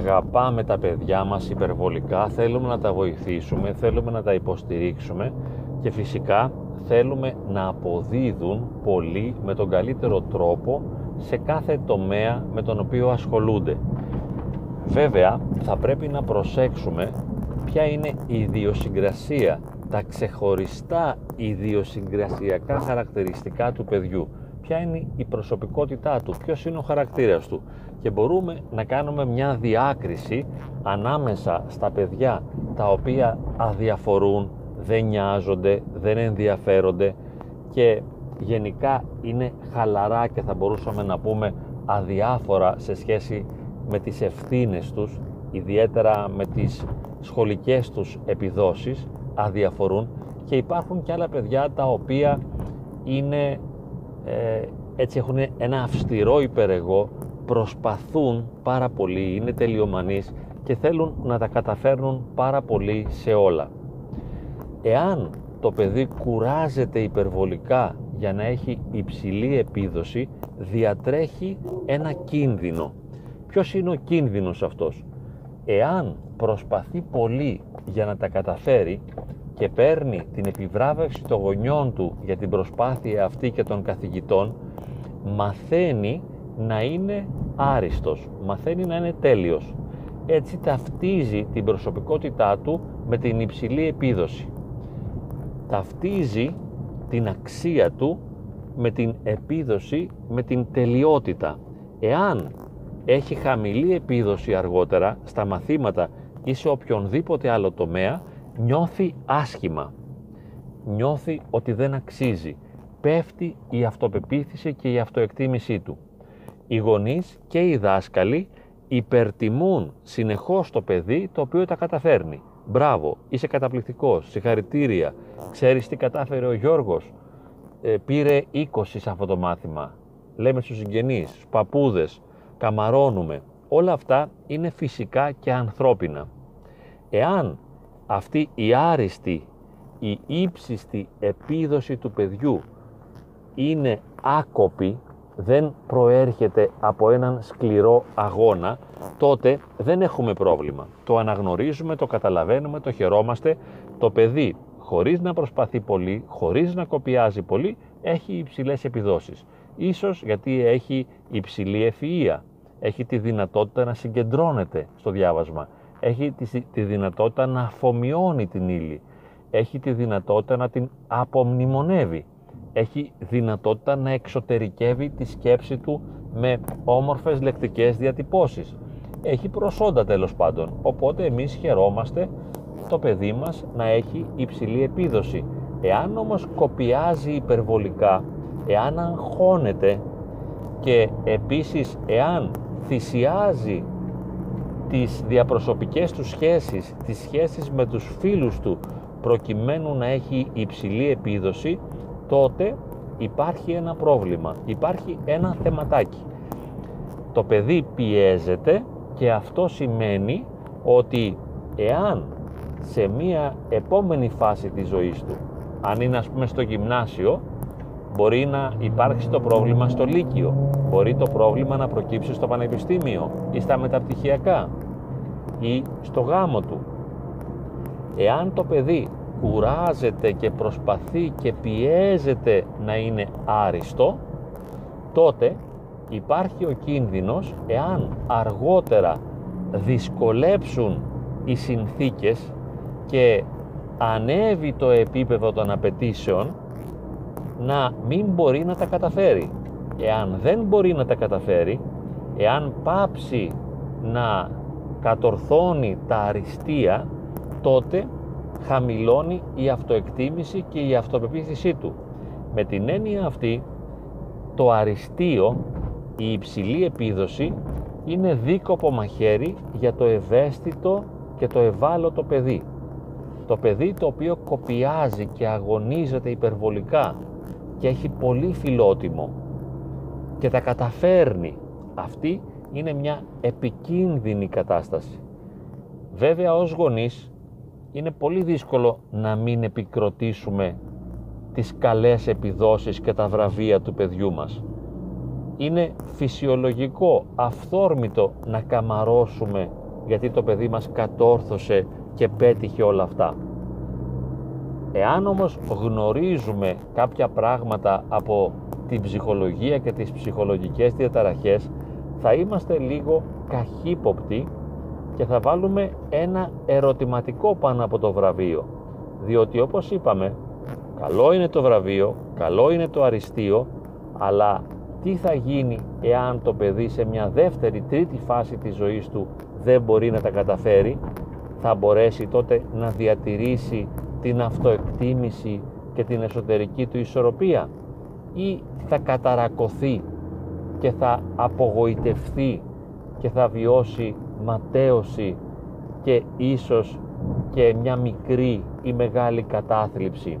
αγαπάμε τα παιδιά μας υπερβολικά, θέλουμε να τα βοηθήσουμε, θέλουμε να τα υποστηρίξουμε και φυσικά θέλουμε να αποδίδουν πολύ με τον καλύτερο τρόπο σε κάθε τομέα με τον οποίο ασχολούνται. Βέβαια, θα πρέπει να προσέξουμε ποια είναι η ιδιοσυγκρασία, τα ξεχωριστά ιδιοσυγκρασιακά χαρακτηριστικά του παιδιού. Ποια είναι η προσωπικότητά του, ποιος είναι ο χαρακτήρας του. Και μπορούμε να κάνουμε μια διάκριση ανάμεσα στα παιδιά τα οποία αδιαφορούν, δεν νοιάζονται, δεν ενδιαφέρονται και γενικά είναι χαλαρά και θα μπορούσαμε να πούμε αδιάφορα σε σχέση με τις ευθύνες τους, ιδιαίτερα με τις σχολικές τους επιδόσεις, αδιαφορούν. Και υπάρχουν και άλλα παιδιά τα οποία είναι, ε, έτσι έχουν ένα αυστηρό υπερεγώ, προσπαθούν πάρα πολύ, είναι τελειομανείς και θέλουν να τα καταφέρνουν πάρα πολύ σε όλα. Εάν το παιδί κουράζεται υπερβολικά για να έχει υψηλή επίδοση, διατρέχει ένα κίνδυνο. Ποιος είναι ο κίνδυνος αυτός; Εάν προσπαθεί πολύ για να τα καταφέρει και παίρνει την επιβράβευση των γονιών του για την προσπάθεια αυτή και των καθηγητών, μαθαίνει να είναι άριστος, μαθαίνει να είναι τέλειος. Έτσι ταυτίζει την προσωπικότητά του με την υψηλή επίδοση. Ταυτίζει την αξία του με την επίδοση, με την τελειότητα. Εάν έχει χαμηλή επίδοση αργότερα στα μαθήματα ή σε οποιονδήποτε άλλο τομέα, νιώθει άσχημα. Νιώθει ότι δεν αξίζει. Πέφτει η αυτοπεποίθηση και η αυτοεκτίμησή του. Οι γονείς και οι δάσκαλοι υπερτιμούν συνεχώς το παιδί το οποίο τα καταφέρνει. Μπράβο, είσαι καταπληκτικός, συγχαρητήρια, ξέρεις τι κατάφερε ο Γιώργος, ε, πήρε 20 σε αυτό το μάθημα. Λέμε στους συγγενείς, στους παππούδες, καμαρώνουμε. Όλα αυτά είναι φυσικά και ανθρώπινα. Εάν αυτή η άριστη, η ύψιστη επίδοση του παιδιού είναι άκοπη, δεν προέρχεται από έναν σκληρό αγώνα, τότε δεν έχουμε πρόβλημα. Το αναγνωρίζουμε, το καταλαβαίνουμε, το χαιρόμαστε. Το παιδί, χωρίς να προσπαθεί πολύ, χωρίς να κοπιάζει πολύ, έχει υψηλές επιδόσεις. Ίσως γιατί έχει υψηλή ευφυΐα, έχει τη δυνατότητα να συγκεντρώνεται στο διάβασμα, έχει τη δυνατότητα να αφομοιώνει την ύλη, έχει τη δυνατότητα να την απομνημονεύει έχει δυνατότητα να εξωτερικεύει τη σκέψη του με όμορφες λεκτικές διατυπώσεις. Έχει προσόντα τέλος πάντων, οπότε εμείς χαιρόμαστε το παιδί μας να έχει υψηλή επίδοση. Εάν όμως κοπιάζει υπερβολικά, εάν αγχώνεται και επίσης εάν θυσιάζει τις διαπροσωπικές του σχέσεις, τις σχέσεις με τους φίλους του προκειμένου να έχει υψηλή επίδοση, τότε υπάρχει ένα πρόβλημα, υπάρχει ένα θεματάκι. Το παιδί πιέζεται και αυτό σημαίνει ότι εάν σε μία επόμενη φάση της ζωής του, αν είναι ας πούμε στο γυμνάσιο, μπορεί να υπάρξει το πρόβλημα στο Λύκειο, μπορεί το πρόβλημα να προκύψει στο Πανεπιστήμιο ή στα μεταπτυχιακά ή στο γάμο του. Εάν το παιδί κουράζεται και προσπαθεί και πιέζεται να είναι άριστο, τότε υπάρχει ο κίνδυνος εάν αργότερα δυσκολέψουν οι συνθήκες και ανέβει το επίπεδο των απαιτήσεων να μην μπορεί να τα καταφέρει. Εάν δεν μπορεί να τα καταφέρει, εάν πάψει να κατορθώνει τα αριστεία, τότε χαμηλώνει η αυτοεκτίμηση και η αυτοπεποίθησή του. Με την έννοια αυτή, το αριστείο, η υψηλή επίδοση, είναι δίκοπο μαχαίρι για το ευαίσθητο και το ευάλωτο παιδί. Το παιδί το οποίο κοπιάζει και αγωνίζεται υπερβολικά και έχει πολύ φιλότιμο και τα καταφέρνει. Αυτή είναι μια επικίνδυνη κατάσταση. Βέβαια ως γονείς είναι πολύ δύσκολο να μην επικροτήσουμε τις καλές επιδόσεις και τα βραβεία του παιδιού μας. Είναι φυσιολογικό, αυθόρμητο να καμαρώσουμε γιατί το παιδί μας κατόρθωσε και πέτυχε όλα αυτά. Εάν όμως γνωρίζουμε κάποια πράγματα από την ψυχολογία και τις ψυχολογικές διαταραχές θα είμαστε λίγο καχύποπτοι και θα βάλουμε ένα ερωτηματικό πάνω από το βραβείο. Διότι όπως είπαμε καλό είναι το βραβείο, καλό είναι το αριστείο αλλά τι θα γίνει εάν το παιδί σε μια δεύτερη, τρίτη φάση της ζωής του δεν μπορεί να τα καταφέρει θα μπορέσει τότε να διατηρήσει την αυτοεκτίμηση και την εσωτερική του ισορροπία ή θα καταρακωθεί και θα απογοητευτεί και θα βιώσει ματέωση και ίσως και μια μικρή ή μεγάλη κατάθλιψη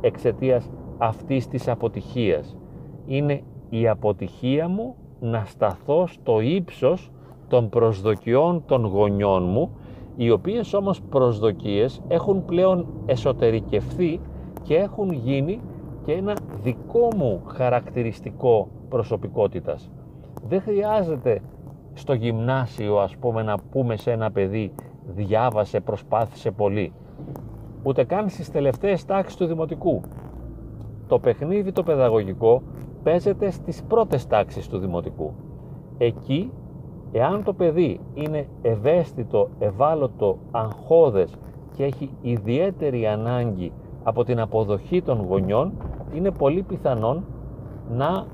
εξαιτίας αυτής της αποτυχίας. Είναι η αποτυχία μου να σταθώ στο ύψος των προσδοκιών των γονιών μου οι οποίες όμως προσδοκίες έχουν πλέον εσωτερικευθεί και έχουν γίνει και ένα δικό μου χαρακτηριστικό προσωπικότητας. Δεν χρειάζεται στο γυμνάσιο ας πούμε να πούμε σε ένα παιδί διάβασε, προσπάθησε πολύ. Ούτε καν στις τελευταίες τάξεις του δημοτικού. Το παιχνίδι το παιδαγωγικό παίζεται στις πρώτες τάξεις του δημοτικού. Εκεί, εάν το παιδί είναι ευαίσθητο, ευάλωτο, αγχώδες και έχει ιδιαίτερη ανάγκη από την αποδοχή των γονιών, είναι πολύ πιθανόν να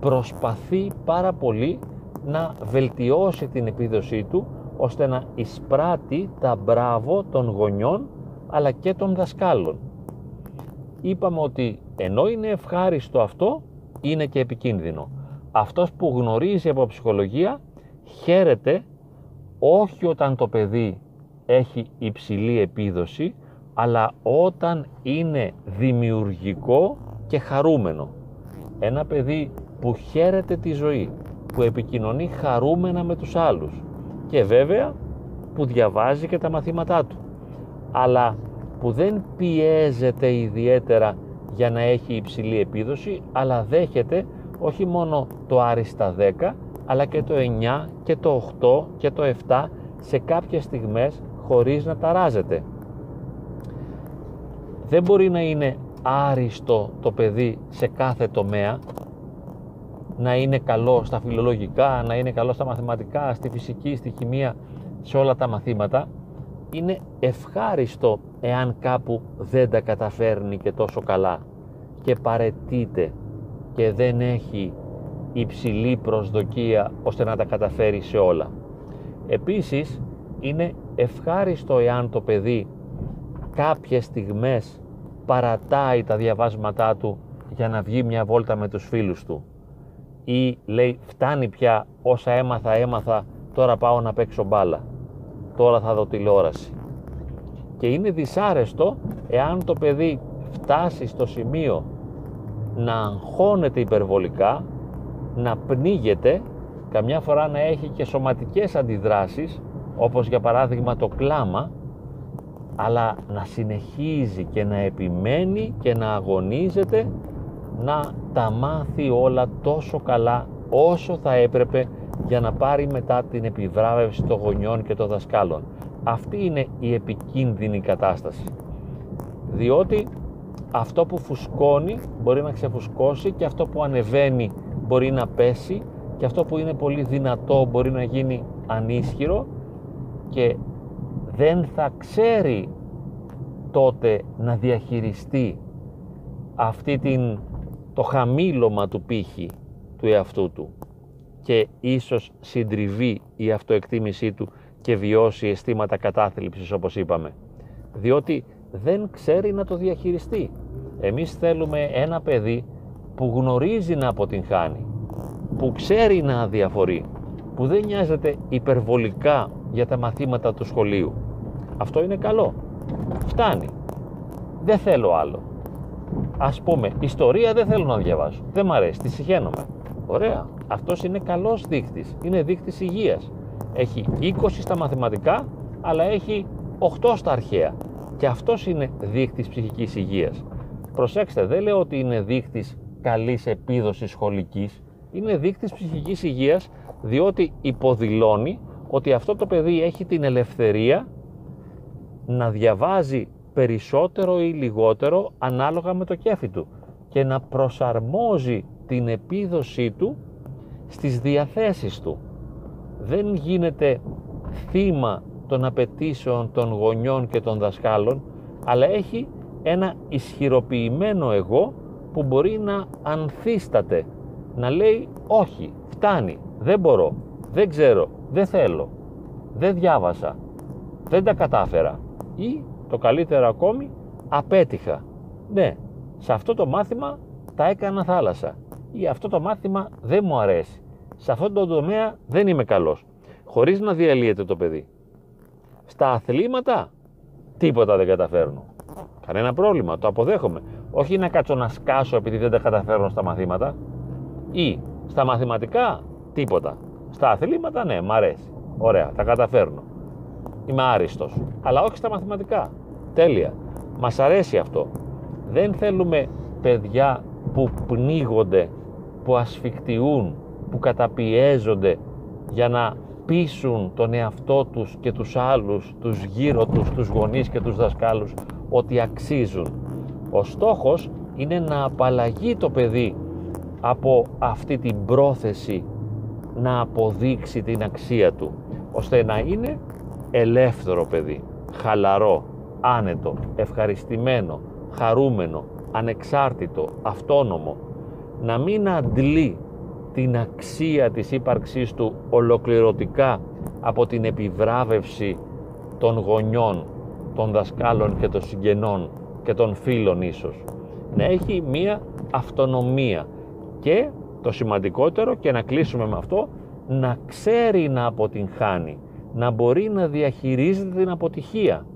προσπαθεί πάρα πολύ να βελτιώσει την επίδοσή του ώστε να εισπράττει τα μπράβο των γονιών αλλά και των δασκάλων. Είπαμε ότι ενώ είναι ευχάριστο αυτό, είναι και επικίνδυνο. Αυτός που γνωρίζει από ψυχολογία χαίρεται όχι όταν το παιδί έχει υψηλή επίδοση, αλλά όταν είναι δημιουργικό και χαρούμενο. Ένα παιδί που χαίρεται τη ζωή, που επικοινωνεί χαρούμενα με τους άλλους και βέβαια που διαβάζει και τα μαθήματά του αλλά που δεν πιέζεται ιδιαίτερα για να έχει υψηλή επίδοση αλλά δέχεται όχι μόνο το άριστα 10 αλλά και το 9 και το 8 και το 7 σε κάποιες στιγμές χωρίς να ταράζεται. Δεν μπορεί να είναι άριστο το παιδί σε κάθε τομέα να είναι καλό στα φιλολογικά, να είναι καλό στα μαθηματικά, στη φυσική, στη χημεία, σε όλα τα μαθήματα, είναι ευχάριστο εάν κάπου δεν τα καταφέρνει και τόσο καλά και παρετείται και δεν έχει υψηλή προσδοκία ώστε να τα καταφέρει σε όλα. Επίσης, είναι ευχάριστο εάν το παιδί κάποιες στιγμές παρατάει τα διαβάσματά του για να βγει μια βόλτα με τους φίλους του. Ή λέει φτάνει πια όσα έμαθα έμαθα τώρα πάω να παίξω μπάλα. Τώρα θα δω τηλεόραση και είναι δυσάρεστο εάν το παιδί φτάσει στο σημείο να αγχώνεται υπερβολικά να πνίγεται καμιά φορά να έχει και σωματικές αντιδράσεις όπως για παράδειγμα το κλάμα αλλά να συνεχίζει και να επιμένει και να αγωνίζεται να τα μάθει όλα τόσο καλά όσο θα έπρεπε για να πάρει μετά την επιβράβευση των γονιών και των δασκάλων. Αυτή είναι η επικίνδυνη κατάσταση. Διότι αυτό που φουσκώνει μπορεί να ξεφουσκώσει και αυτό που ανεβαίνει μπορεί να πέσει και αυτό που είναι πολύ δυνατό μπορεί να γίνει ανίσχυρο και δεν θα ξέρει τότε να διαχειριστεί αυτή την το χαμήλωμα του πύχη του εαυτού του και ίσως συντριβεί η αυτοεκτίμησή του και βιώσει αισθήματα κατάθλιψης όπως είπαμε. Διότι δεν ξέρει να το διαχειριστεί εμείς θέλουμε ένα παιδί που γνωρίζει να αποτυγχάνει που ξέρει να αδιαφορεί που δεν νοιάζεται υπερβολικά για τα μαθήματα του σχολείου αυτό είναι καλό φτάνει δεν θέλω άλλο Α πούμε, ιστορία δεν θέλω να διαβάσω. Δεν μ' αρέσει, τη συχαίνομαι. Ωραία. Αυτός είναι καλός δείκτης. Είναι δείκτης υγείας. Έχει 20 στα μαθηματικά, αλλά έχει 8 στα αρχαία. Και αυτός είναι δείκτης ψυχικής υγείας. Προσέξτε, δεν λέω ότι είναι δείκτης καλής επίδοσης σχολικής. Είναι δείκτης ψυχικής υγείας διότι υποδηλώνει ότι αυτό το παιδί έχει την ελευθερία να διαβάζει περισσότερο ή λιγότερο ανάλογα με το κέφι του και να προσαρμόζει την επίδοσή του στις διαθέσεις του. Δεν γίνεται θύμα των απαιτήσεων των γονιών και των δασκάλων, αλλά έχει ένα ισχυροποιημένο εγώ που μπορεί να ανθίσταται, να λέει όχι, φτάνει, δεν μπορώ, δεν ξέρω, δεν θέλω, δεν διάβασα, δεν τα κατάφερα ή το καλύτερο ακόμη απέτυχα. Ναι, σε αυτό το μάθημα τα έκανα θάλασσα ή αυτό το μάθημα δεν μου αρέσει. Σε αυτό το τομέα δεν είμαι καλός. Χωρίς να διαλύεται το παιδί. Στα αθλήματα τίποτα δεν καταφέρνω. Κανένα πρόβλημα, το αποδέχομαι. Όχι να κάτσω να σκάσω επειδή δεν τα καταφέρνω στα μαθήματα. Ή στα μαθηματικά τίποτα. Στα αθλήματα ναι, μ' αρέσει. Ωραία, τα καταφέρνω. Είμαι άριστος. Αλλά όχι στα μαθηματικά. Τέλεια. Μας αρέσει αυτό. Δεν θέλουμε παιδιά που πνίγονται, που ασφικτιούν, που καταπιέζονται για να πείσουν τον εαυτό τους και τους άλλους, τους γύρω τους, τους γονείς και τους δασκάλους ότι αξίζουν. Ο στόχος είναι να απαλλαγεί το παιδί από αυτή την πρόθεση να αποδείξει την αξία του, ώστε να είναι ελεύθερο παιδί, χαλαρό, άνετο, ευχαριστημένο, χαρούμενο, ανεξάρτητο, αυτόνομο, να μην αντλεί την αξία της ύπαρξής του ολοκληρωτικά από την επιβράβευση των γονιών, των δασκάλων και των συγγενών και των φίλων ίσως. Να έχει μία αυτονομία και το σημαντικότερο και να κλείσουμε με αυτό, να ξέρει να αποτυγχάνει, να μπορεί να διαχειρίζεται την αποτυχία